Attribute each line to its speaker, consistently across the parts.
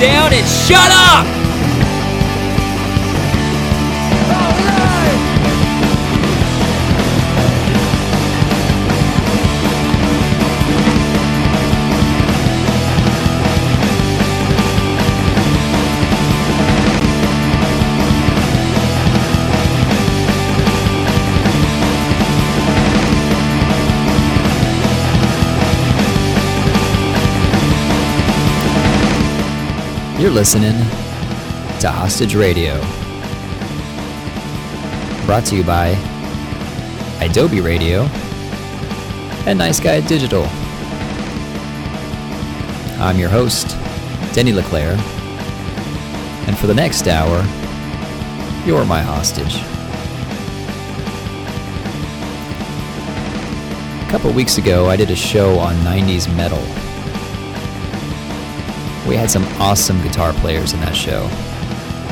Speaker 1: down and shut up! You're listening to Hostage Radio. Brought to you by Adobe Radio and Nice Guy Digital. I'm your host, Denny LeClaire, and for the next hour, you're my hostage. A couple weeks ago, I did a show on 90s metal. We had some awesome guitar players in that show.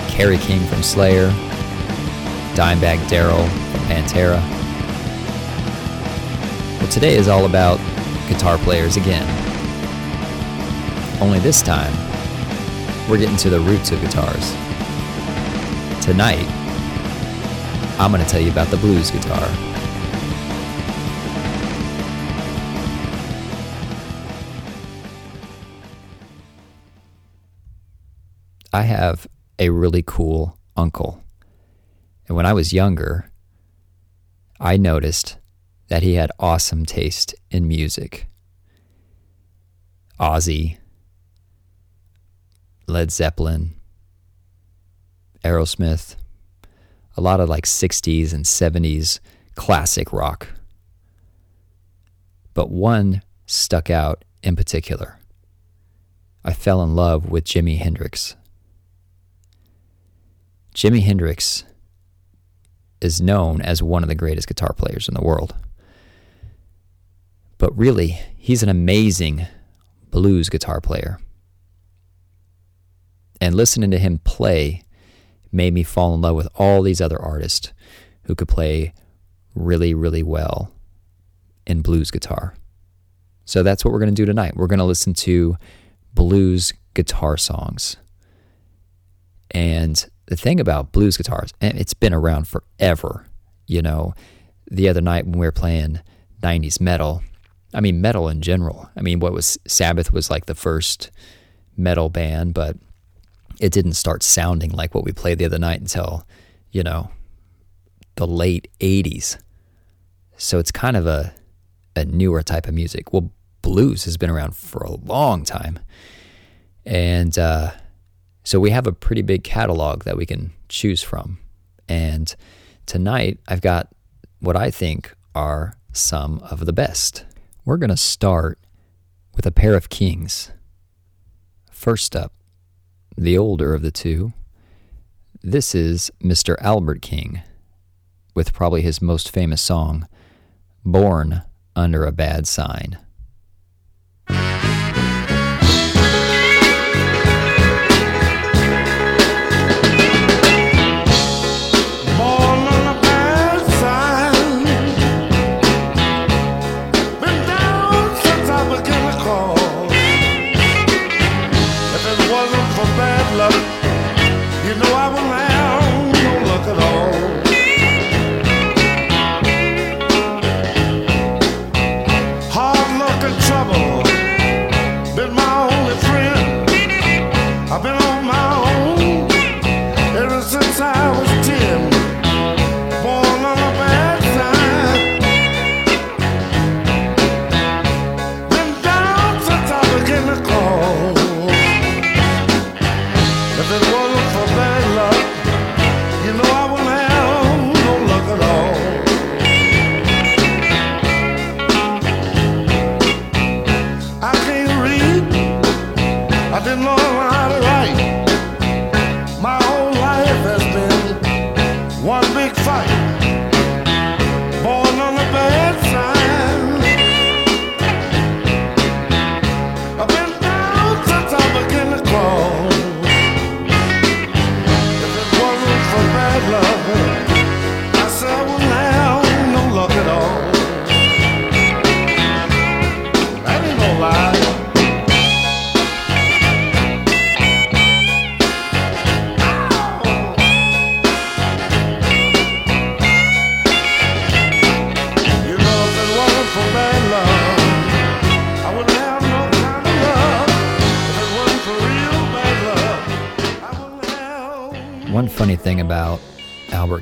Speaker 1: Kerry King from Slayer, Dimebag Darrell from Pantera. Well, today is all about guitar players again. Only this time, we're getting to the roots of guitars. Tonight, I'm going to tell you about the blues guitar. I have a really cool uncle. And when I was younger, I noticed that he had awesome taste in music. Ozzy, Led Zeppelin, Aerosmith, a lot of like 60s and 70s classic rock. But one stuck out in particular. I fell in love with Jimi Hendrix. Jimi Hendrix is known as one of the greatest guitar players in the world. But really, he's an amazing blues guitar player. And listening to him play made me fall in love with all these other artists who could play really, really well in blues guitar. So that's what we're going to do tonight. We're going to listen to blues guitar songs. And the thing about blues guitars, and it's been around forever, you know, the other night when we were playing 90s metal, I mean, metal in general. I mean, what was Sabbath was like the first metal band, but it didn't start sounding like what we played the other night until, you know, the late 80s. So it's kind of a, a newer type of music. Well, blues has been around for a long time. And, uh, so we have a pretty big catalog that we can choose from. And tonight I've got what I think are some of the best. We're going to start with a pair of kings. First up, the older of the two. This is Mr. Albert King with probably his most famous song, Born Under a Bad Sign.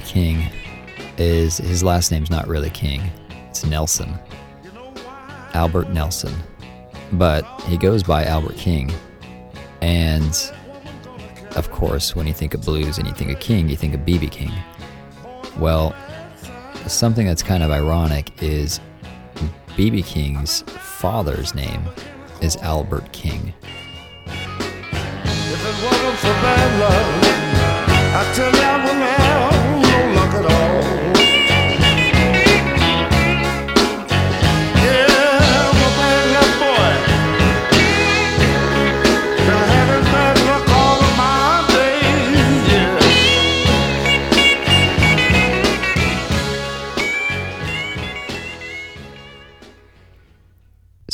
Speaker 1: King is his last name's not really King, it's Nelson. Albert Nelson. But he goes by Albert King. And of course, when you think of blues and you think of King, you think of B.B. King. Well, something that's kind of ironic is B.B. King's father's name is Albert King. If it wasn't for bad luck, I tell you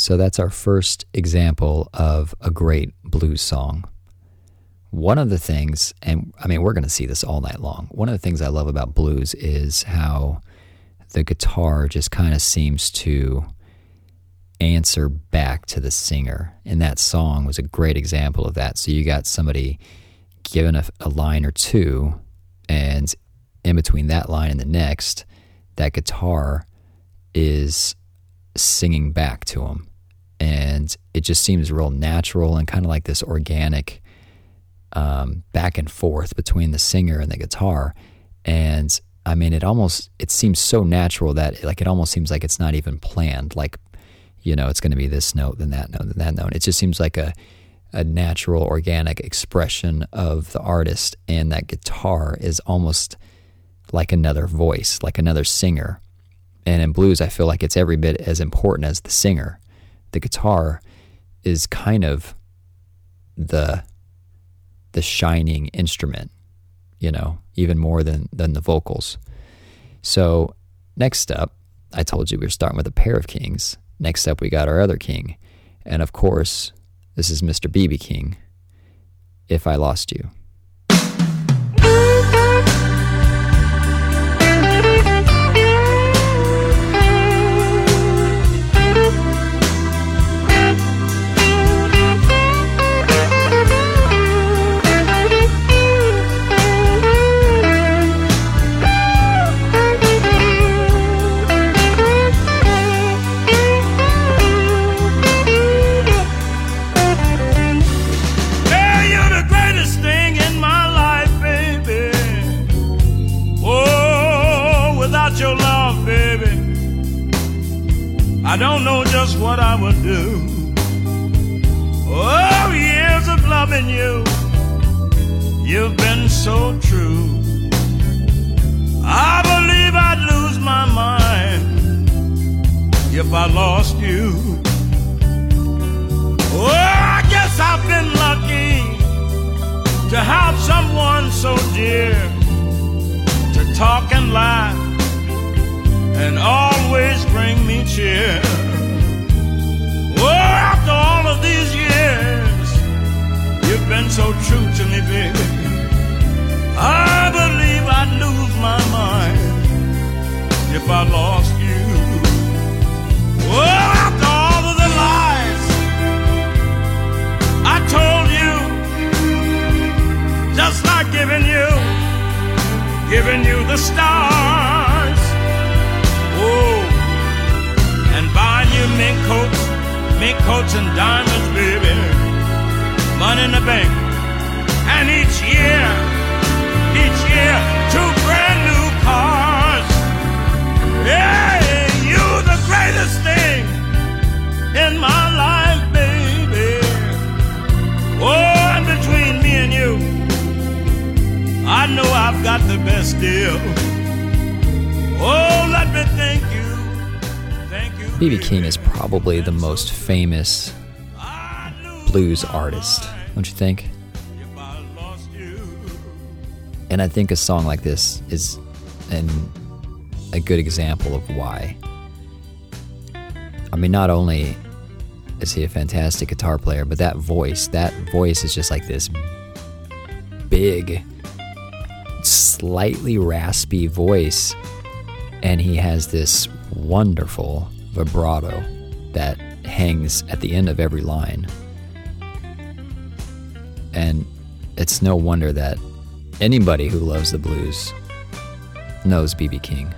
Speaker 1: So that's our first example of a great blues song. One of the things, and I mean, we're going to see this all night long. One of the things I love about blues is how the guitar just kind of seems to answer back to the singer. And that song was a great example of that. So you got somebody given a, a line or two, and in between that line and the next, that guitar is singing back to him and it just seems real natural and kind of like this organic um, back and forth between the singer and the guitar. And i mean it almost it seems so natural that like it almost seems like it's not even planned like you know it's going to be this note then that note then that note. It just seems like a a natural organic expression of the artist and that guitar is almost like another voice like another singer. And in blues i feel like it's every bit as important as the singer the guitar is kind of the the shining instrument, you know, even more than than the vocals. So next up, I told you we were starting with a pair of kings. Next up, we got our other king, and of course, this is Mr. BB King. If I lost you. What I would do. Oh, years of loving you, you've been so true. I believe I'd lose my mind if I lost you. Oh, I guess I've been lucky to have someone so dear to talk and laugh and always bring me cheer. You've been so true to me, baby. I believe I'd lose my mind if I lost you. Oh, after all of the lies I told you, just like giving you, giving you the stars. Oh, and buying you mink coats, mink coats and diamonds, baby. Money in the bank. And each year, each year, two brand new cars. You the greatest thing in my life, baby. Oh, and between me and you, I know I've got the best deal. Oh, let me thank you. Thank you. BB King is probably the most famous blues artist, don't you think? And I think a song like this is an, a good example of why. I mean, not only is he a fantastic guitar player, but that voice, that voice is just like this big, slightly raspy voice and he has this wonderful vibrato that hangs at the end of every line. And it's no wonder that anybody who loves the blues knows BB King.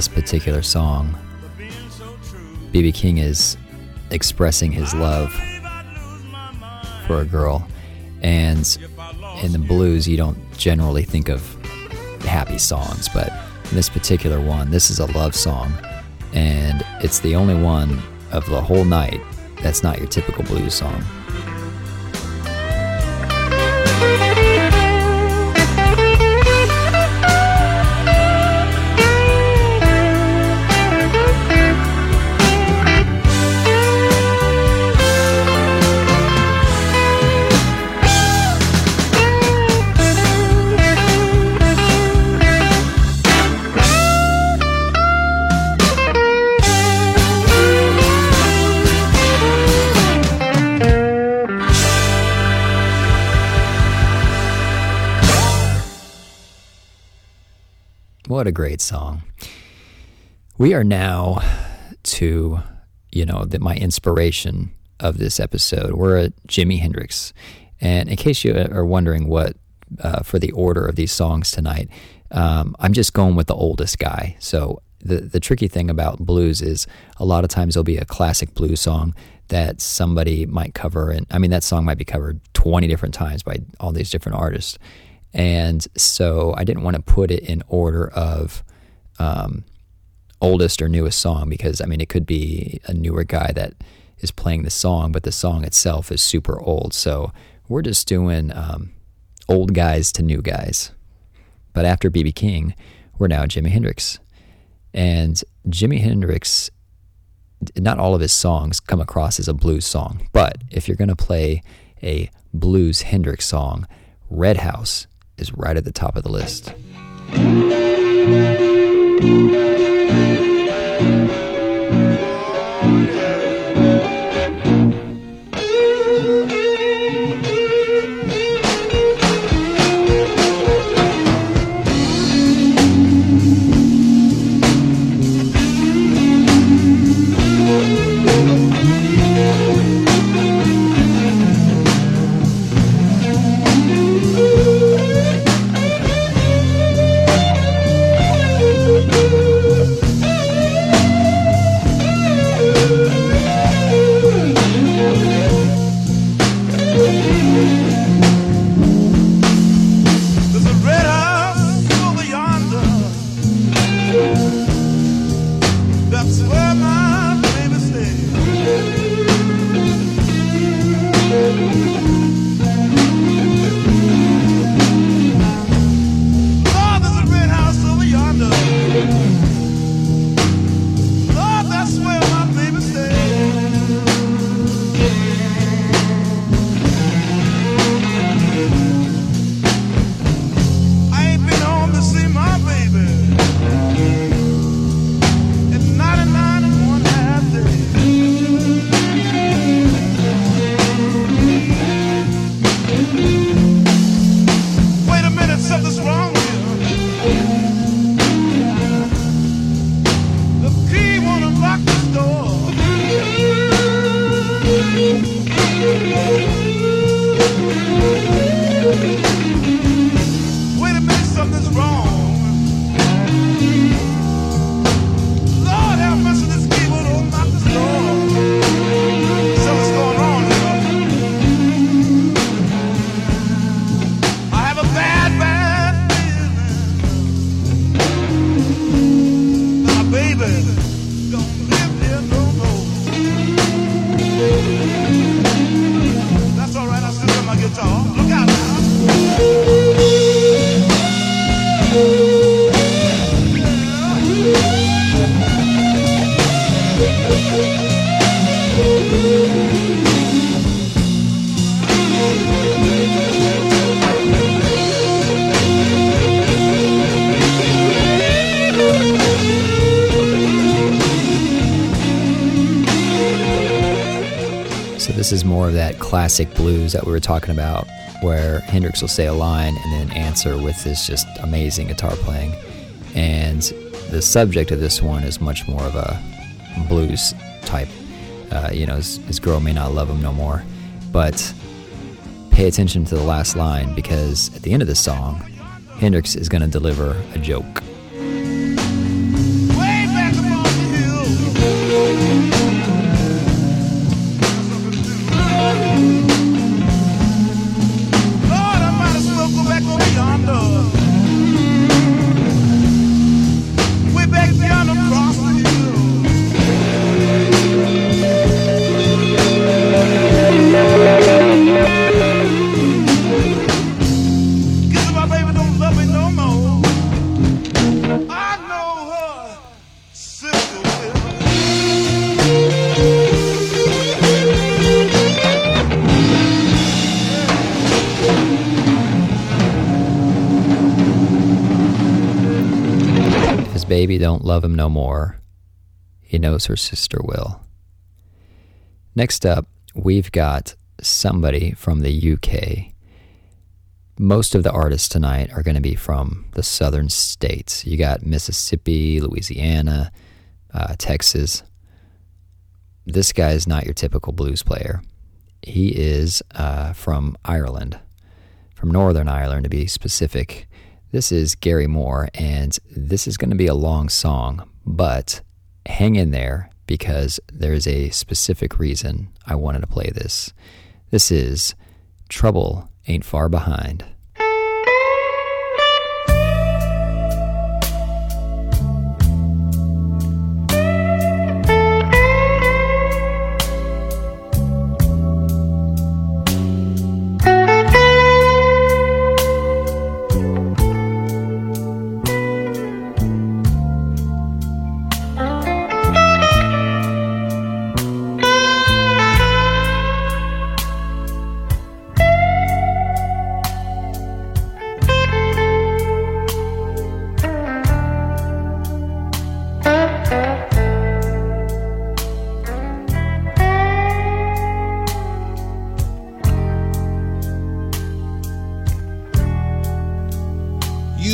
Speaker 1: This particular song, BB King is expressing his love for a girl. And in the blues, you don't generally think of happy songs, but in this particular one, this is a love song. And it's the only one of the whole night that's not your typical blues song. A great song. We are now to, you know, the, my inspiration of this episode. We're at Jimi Hendrix. And in case you are wondering what, uh, for the order of these songs tonight, um, I'm just going with the oldest guy. So the, the tricky thing about blues is a lot of times there'll be a classic blues song that somebody might cover. And I mean, that song might be covered 20 different times by all these different artists. And so I didn't want to put it in order of um, oldest or newest song because, I mean, it could be a newer guy that is playing the song, but the song itself is super old. So we're just doing um, old guys to new guys. But after BB King, we're now Jimi Hendrix. And Jimi Hendrix, not all of his songs come across as a blues song, but if you're going to play a blues Hendrix song, Red House is right at the top of the list. Classic blues that we were talking about, where Hendrix will say a line and then answer with this just amazing guitar playing. And the subject of this one is much more of a blues type. Uh, you know, his, his girl may not love him no more, but pay attention to the last line because at the end of the song, Hendrix is going to deliver a joke. Baby don't love him no more, he knows her sister will. Next up, we've got somebody from the UK. Most of the artists tonight are going to be from the southern states. You got Mississippi, Louisiana, uh, Texas. This guy is not your typical blues player. He is uh, from Ireland, from Northern Ireland to be specific. This is Gary Moore, and this is going to be a long song, but hang in there because there's a specific reason I wanted to play this. This is Trouble Ain't Far Behind.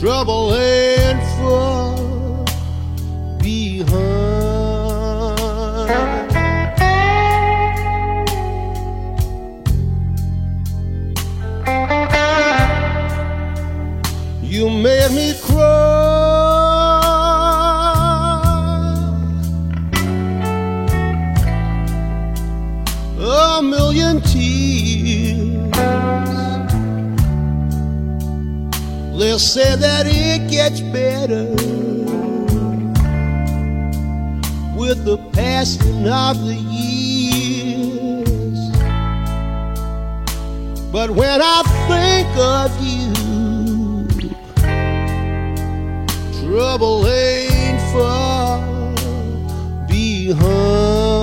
Speaker 2: trouble ain't gets better with the passing of the years. But when I think of you, trouble ain't far behind.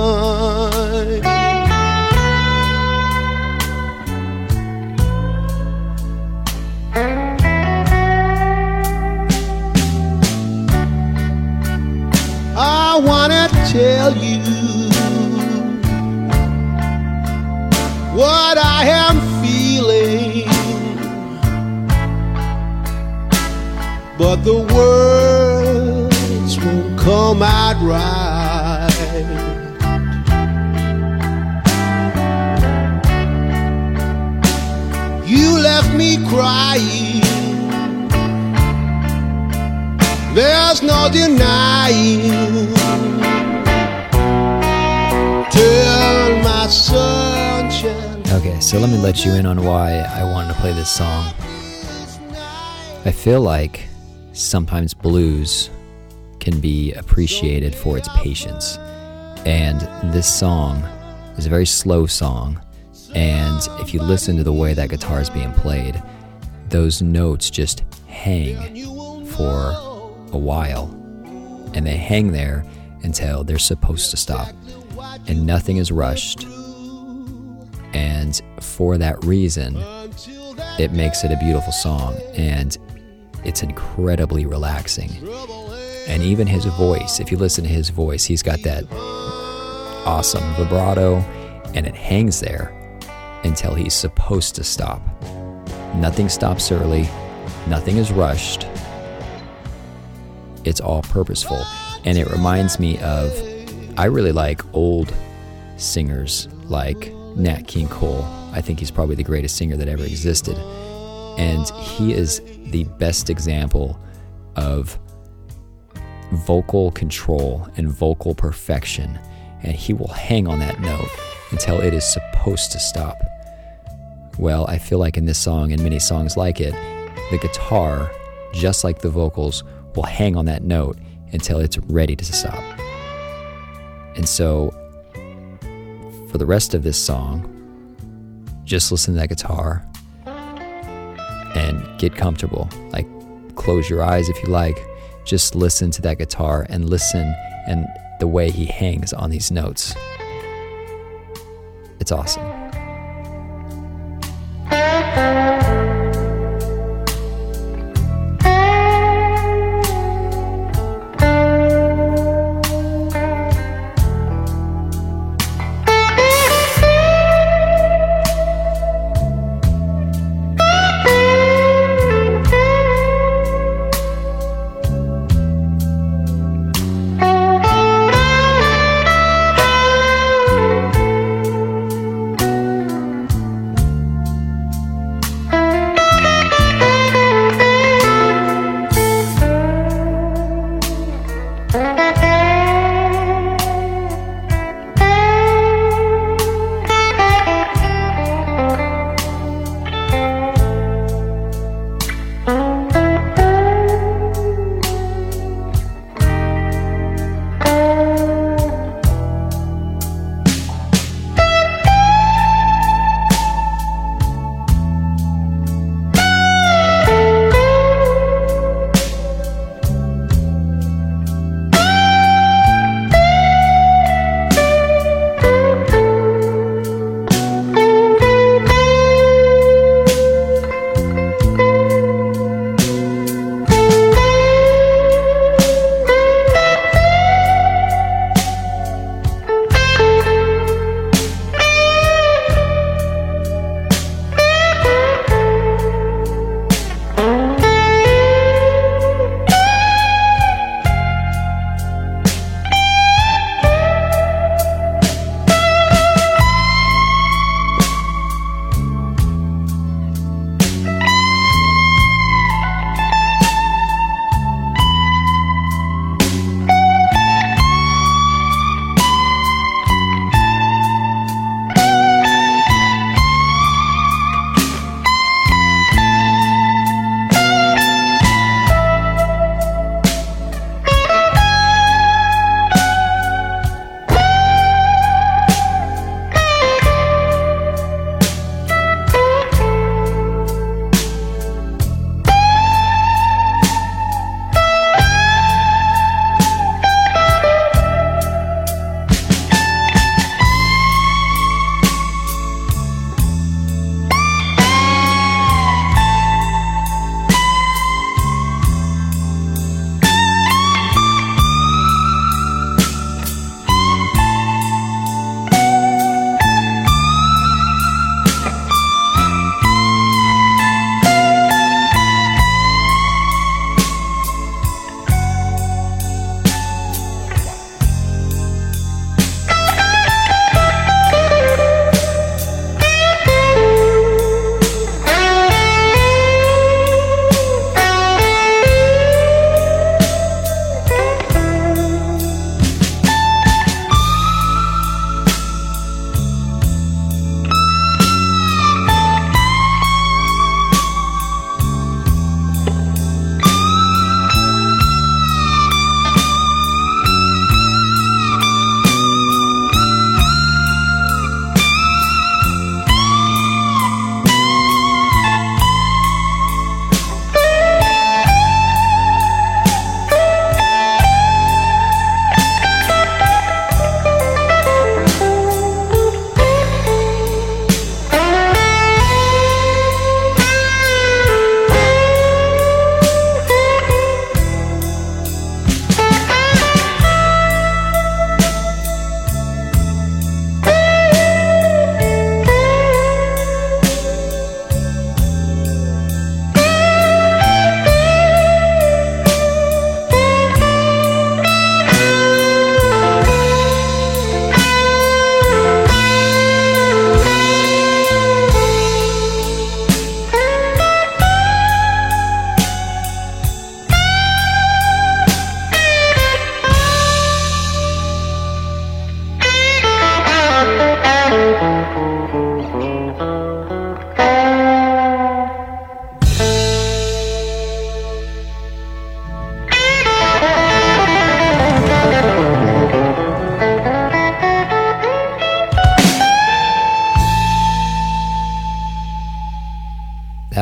Speaker 2: Tell you what I am feeling. but the words won't come out right. You left me crying. There's no denying.
Speaker 1: Okay, so let me let you in on why I wanted to play this song. I feel like sometimes blues can be appreciated for its patience. And this song is a very slow song. And if you listen to the way that guitar is being played, those notes just hang for a while. And they hang there until they're supposed to stop. And nothing is rushed. And for that reason, it makes it a beautiful song. And it's incredibly relaxing. And even his voice, if you listen to his voice, he's got that awesome vibrato and it hangs there until he's supposed to stop. Nothing stops early, nothing is rushed. It's all purposeful. And it reminds me of, I really like old singers like Nat King Cole. I think he's probably the greatest singer that ever existed. And he is the best example of vocal control and vocal perfection. And he will hang on that note until it is supposed to stop. Well, I feel like in this song and many songs like it, the guitar, just like the vocals, will hang on that note until it's ready to stop. And so, for the rest of this song, just listen to that guitar and get comfortable. Like, close your eyes if you like. Just listen to that guitar and listen and the way he hangs on these notes. It's awesome.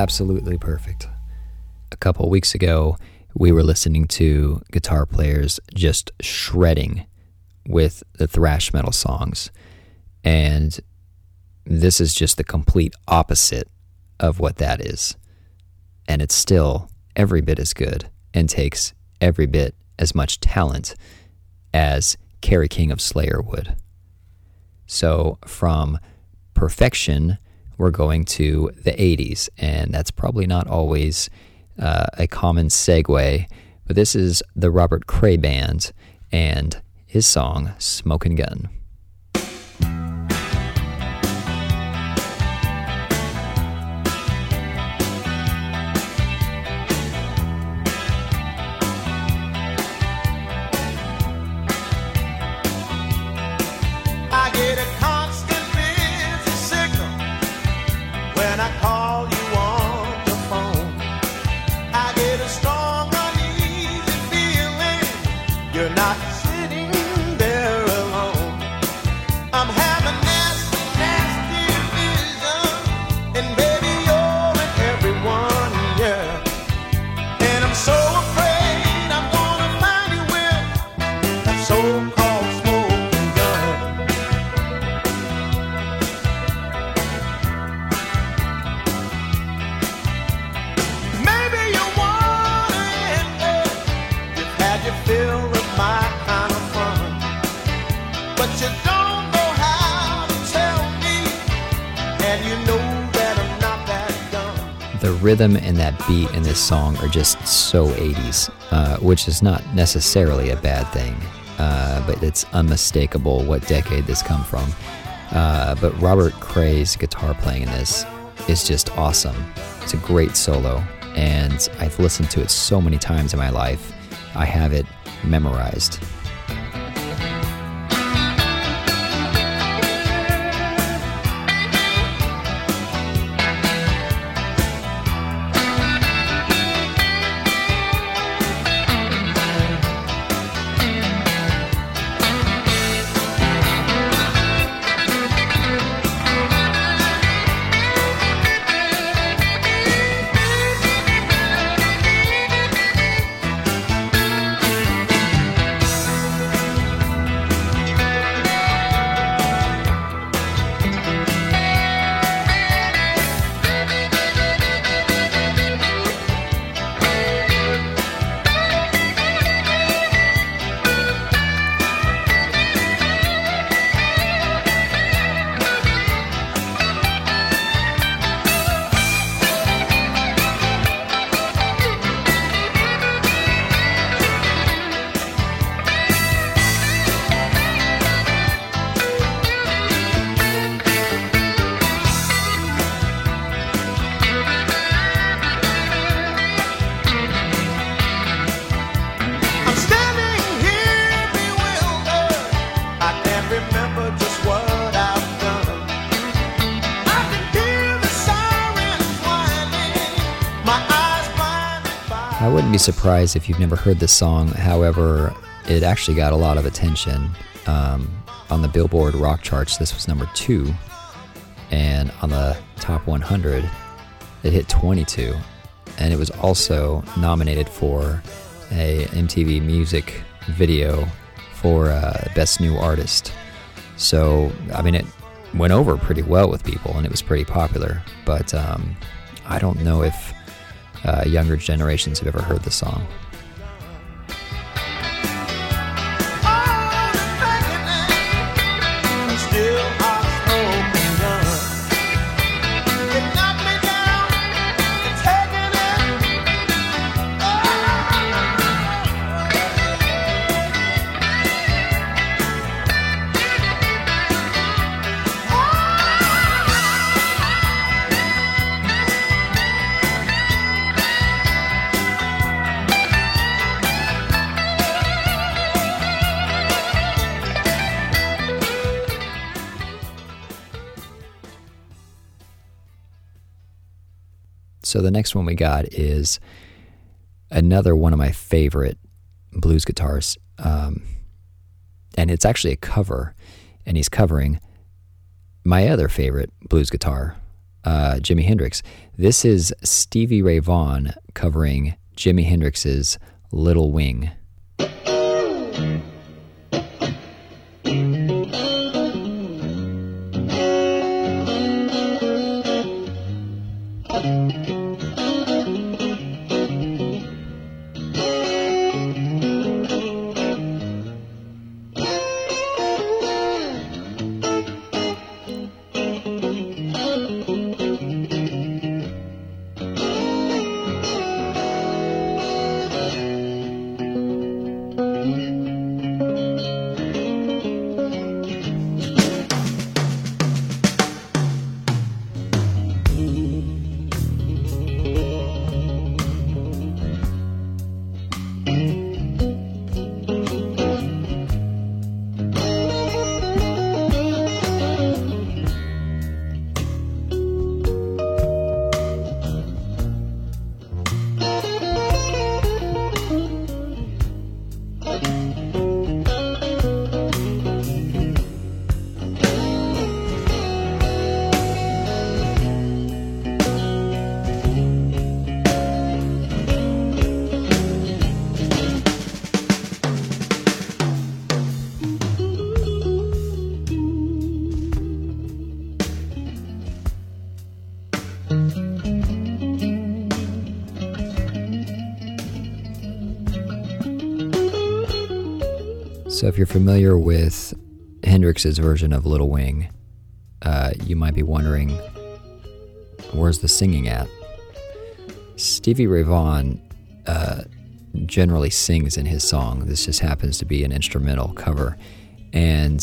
Speaker 1: Absolutely perfect. A couple weeks ago, we were listening to guitar players just shredding with the thrash metal songs. And this is just the complete opposite of what that is. And it's still every bit as good and takes every bit as much talent as Kerry King of Slayer would. So from perfection, we're going to the 80s, and that's probably not always uh, a common segue, but this is the Robert Cray Band and his song Smoking Gun. Rhythm and that beat in this song are just so 80s, uh, which is not necessarily a bad thing, uh, but it's unmistakable what decade this come from. Uh, but Robert Cray's guitar playing in this is just awesome. It's a great solo, and I've listened to it so many times in my life. I have it memorized. Be surprised if you've never heard this song. However, it actually got a lot of attention um, on the Billboard rock charts. This was number two, and on the top 100, it hit 22, and it was also nominated for a MTV Music video for uh, Best New Artist. So, I mean, it went over pretty well with people, and it was pretty popular. But um, I don't know if uh, younger generations have ever heard the song. So the next one we got is another one of my favorite blues guitars. Um, and it's actually a cover, and he's covering my other favorite blues guitar, uh, Jimi Hendrix. This is Stevie Ray Vaughan covering Jimi Hendrix's Little Wing. So, if you're familiar with Hendrix's version of Little Wing, uh, you might be wondering, where's the singing at? Stevie Ray Vaughan uh, generally sings in his song. This just happens to be an instrumental cover. And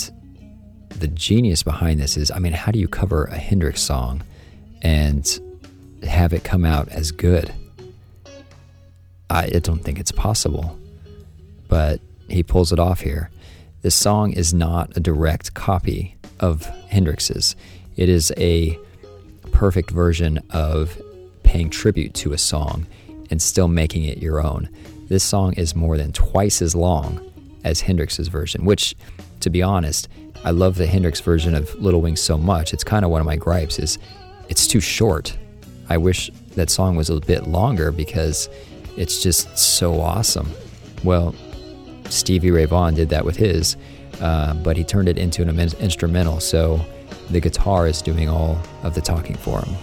Speaker 1: the genius behind this is I mean, how do you cover a Hendrix song and have it come out as good? I, I don't think it's possible. But he pulls it off here. This song is not a direct copy of Hendrix's. It is a perfect version of paying tribute to a song and still making it your own. This song is more than twice as long as Hendrix's version, which, to be honest, I love the Hendrix version of Little Wings so much. It's kind of one of my gripes is it's too short. I wish that song was a bit longer because it's just so awesome. Well, Stevie Ray Vaughan did that with his, uh, but he turned it into an instrumental, so the guitar is doing all of the talking for him.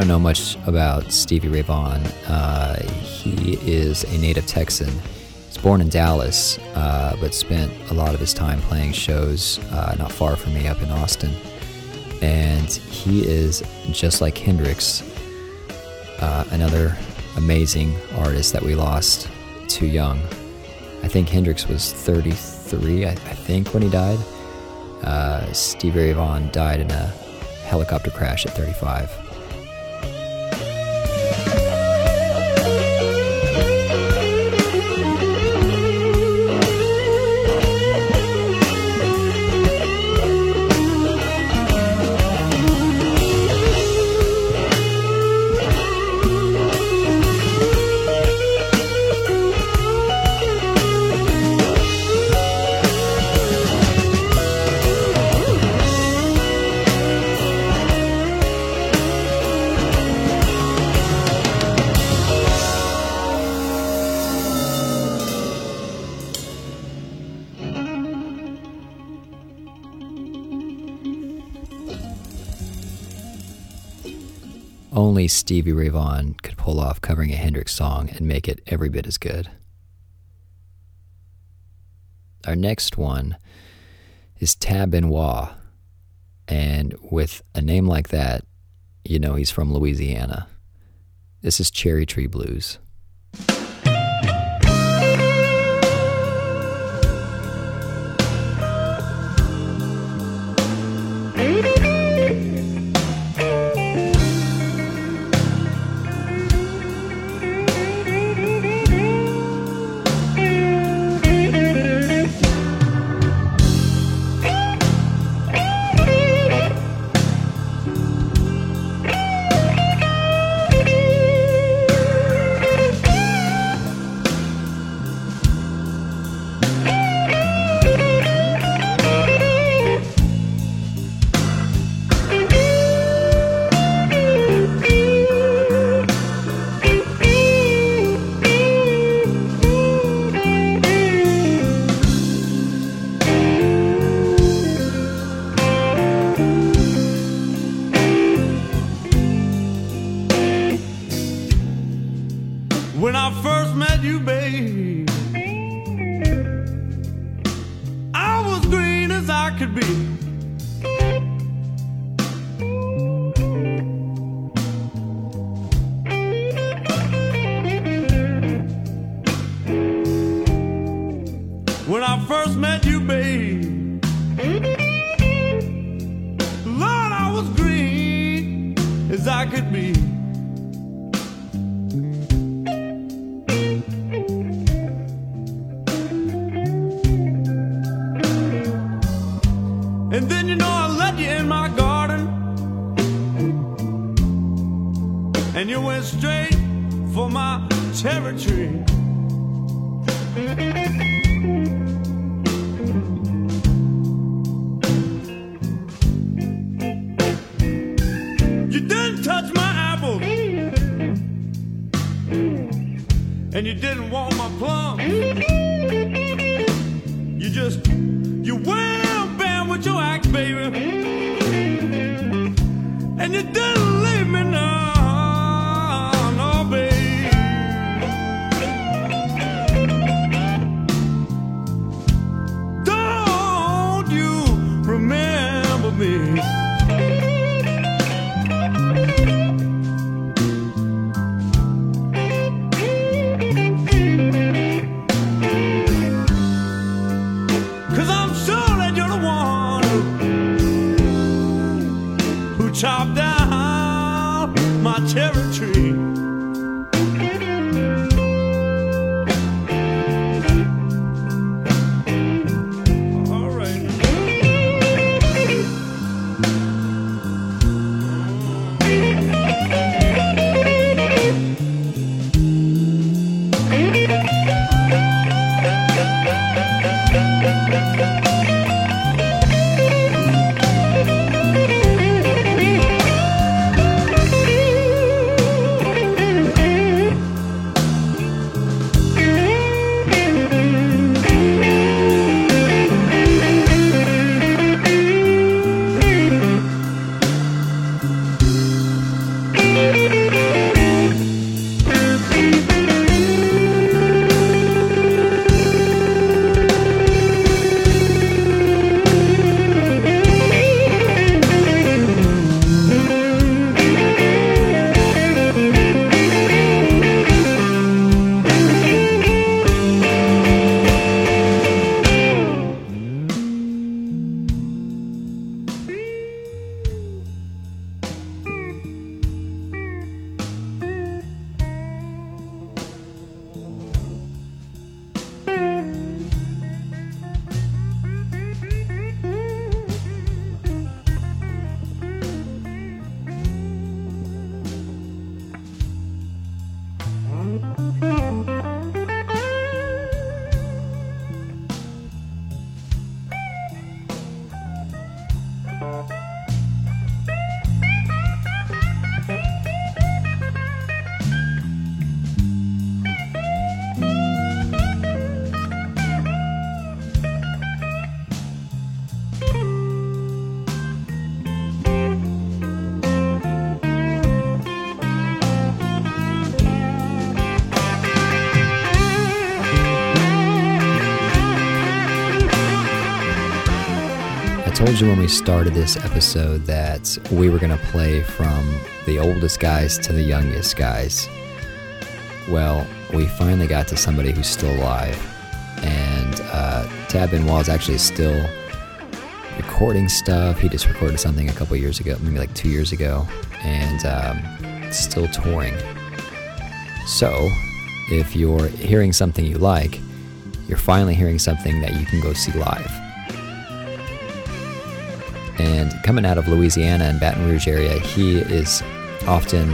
Speaker 1: Don't know much about Stevie Ray Vaughan, uh, he is a native Texan. He's born in Dallas, uh, but spent a lot of his time playing shows uh, not far from me up in Austin. And he is just like Hendrix, uh, another amazing artist that we lost too young. I think Hendrix was 33, I, I think, when he died. Uh, Stevie Ray Vaughan died in a helicopter crash at 35. Only Stevie Ray Vaughan could pull off covering a Hendrix song and make it every bit as good. Our next one is Tab Benoit. And with a name like that, you know he's from Louisiana. This is Cherry Tree Blues.
Speaker 3: When I first met you, babe, Lord, I was green as I could be. And then you know I let you in my garden. And you went straight for my territory. You And you didn't want my plum. You just, you went bam with your axe, baby. And you didn't
Speaker 1: told you when we started this episode that we were going to play from the oldest guys to the youngest guys. Well, we finally got to somebody who's still alive. And uh, Tab Benoit is actually still recording stuff. He just recorded something a couple years ago, maybe like two years ago, and um, still touring. So, if you're hearing something you like, you're finally hearing something that you can go see live. And coming out of Louisiana and Baton Rouge area, he is often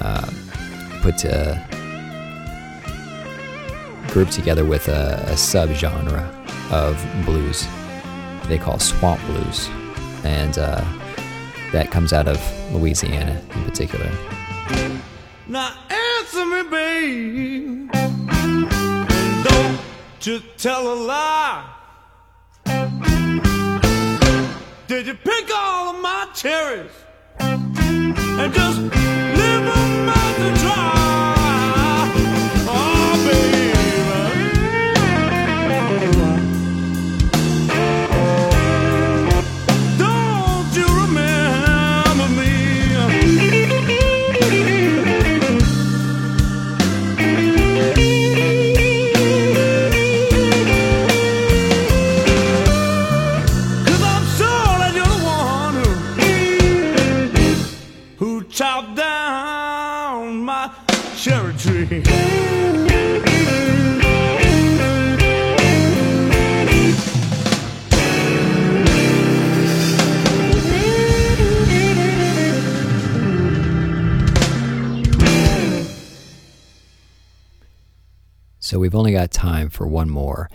Speaker 1: uh, put to grouped together with a, a subgenre of blues they call swamp blues, and uh, that comes out of Louisiana in particular.
Speaker 3: Now answer me, babe. Don't you tell a lie. Did you pick all of my cherries? And just who down my cherry tree.
Speaker 1: So we've only got time for one more.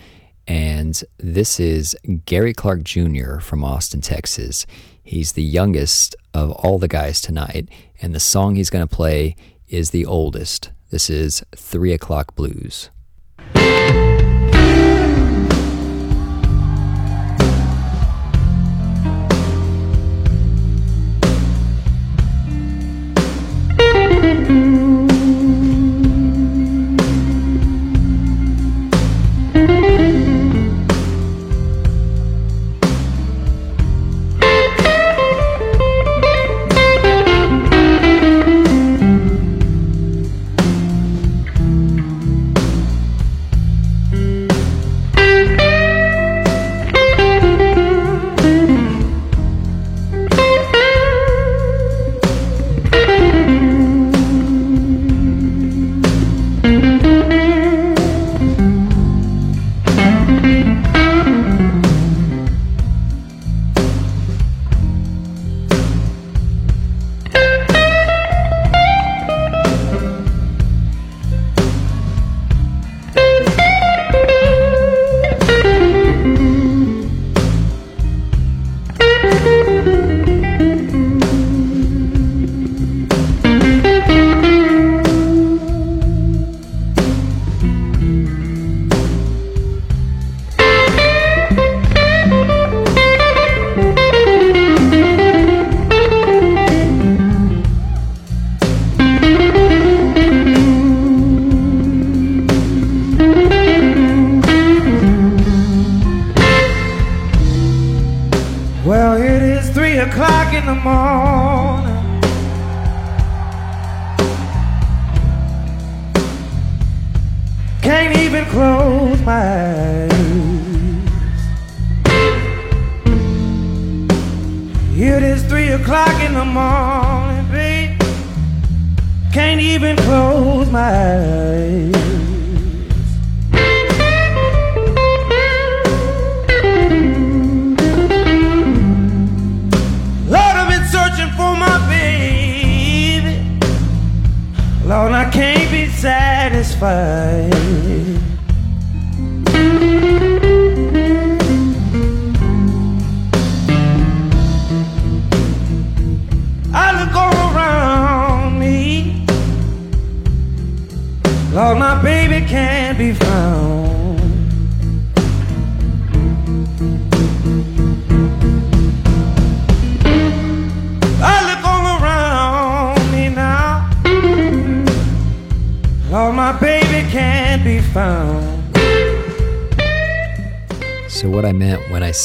Speaker 1: And this is Gary Clark Jr. from Austin, Texas. He's the youngest of all the guys tonight. And the song he's going to play is the oldest. This is Three O'Clock Blues.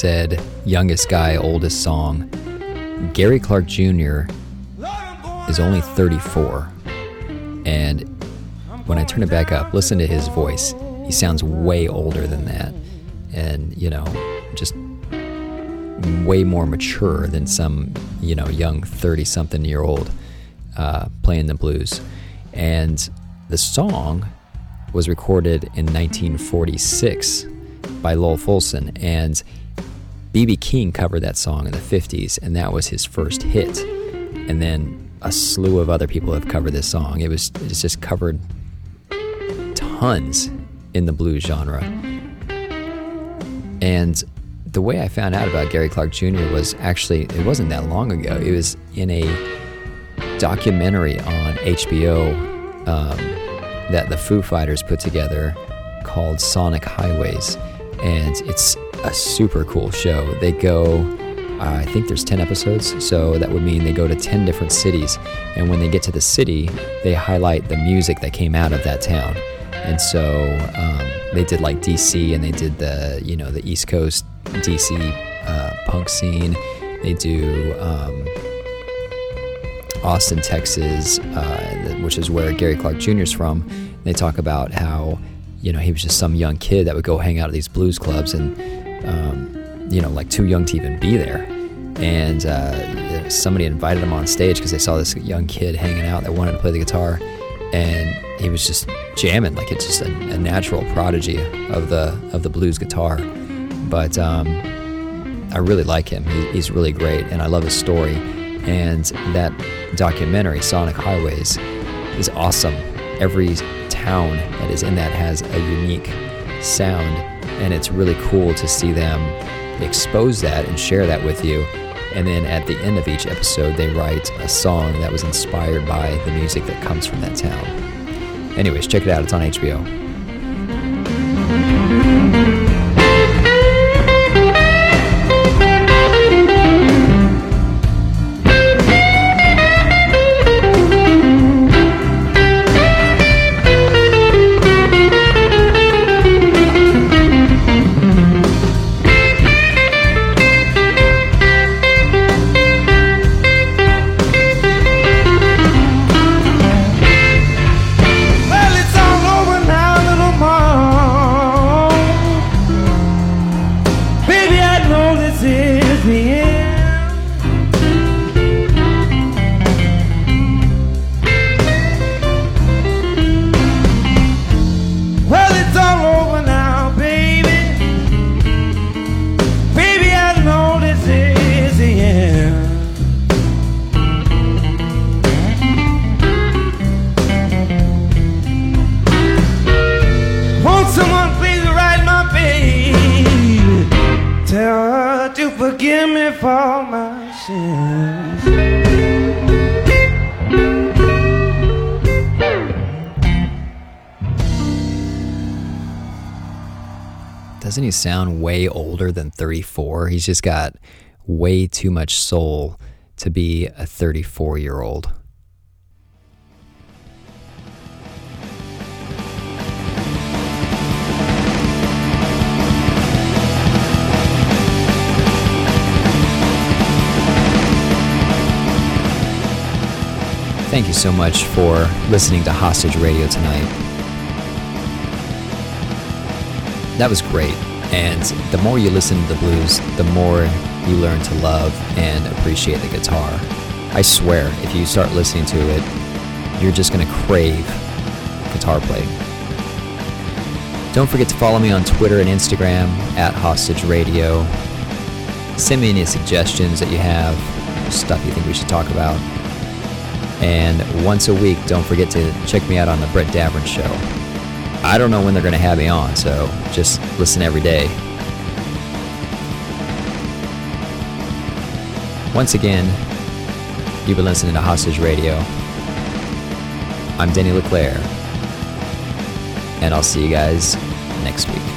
Speaker 1: Said youngest guy, oldest song, Gary Clark Jr. is only 34. And when I turn it back up, listen to his voice. He sounds way older than that. And, you know, just way more mature than some, you know, young 30 something year old uh, playing the blues. And the song was recorded in 1946 by Lowell Fulson. And B.B. King covered that song in the 50s, and that was his first hit. And then a slew of other people have covered this song. It was it's just covered tons in the blues genre. And the way I found out about Gary Clark Jr. was actually, it wasn't that long ago. It was in a documentary on HBO um, that the Foo Fighters put together called Sonic Highways. And it's a super cool show. They go, uh, I think there's 10 episodes, so that would mean they go to 10 different cities. And when they get to the city, they highlight the music that came out of that town. And so um, they did like DC and they did the, you know, the East Coast DC uh, punk scene. They do um, Austin, Texas, uh, which is where Gary Clark Jr. is from. They talk about how, you know, he was just some young kid that would go hang out at these blues clubs and, um, you know, like too young to even be there. And uh, somebody invited him on stage because they saw this young kid hanging out that wanted to play the guitar. And he was just jamming like it's just a, a natural prodigy of the of the blues guitar. But um, I really like him. He, he's really great, and I love his story. And that documentary, Sonic Highways, is awesome. Every town that is in that has a unique sound, and it's really cool to see them expose that and share that with you. And then at the end of each episode, they write a song that was inspired by the music that comes from that town. Anyways, check it out. It's on HBO. Doesn't he sound way older than 34? He's just got way too much soul to be a 34 year old. Thank you so much for listening to Hostage Radio tonight. That was great. And the more you listen to the blues, the more you learn to love and appreciate the guitar. I swear, if you start listening to it, you're just going to crave guitar playing. Don't forget to follow me on Twitter and Instagram at Hostage Radio. Send me any suggestions that you have, stuff you think we should talk about. And once a week, don't forget to check me out on the Brett Davern Show. I don't know when they're going to have me on, so just listen every day. Once again, you've been listening to Hostage Radio. I'm Denny LeClaire, and I'll see you guys next week.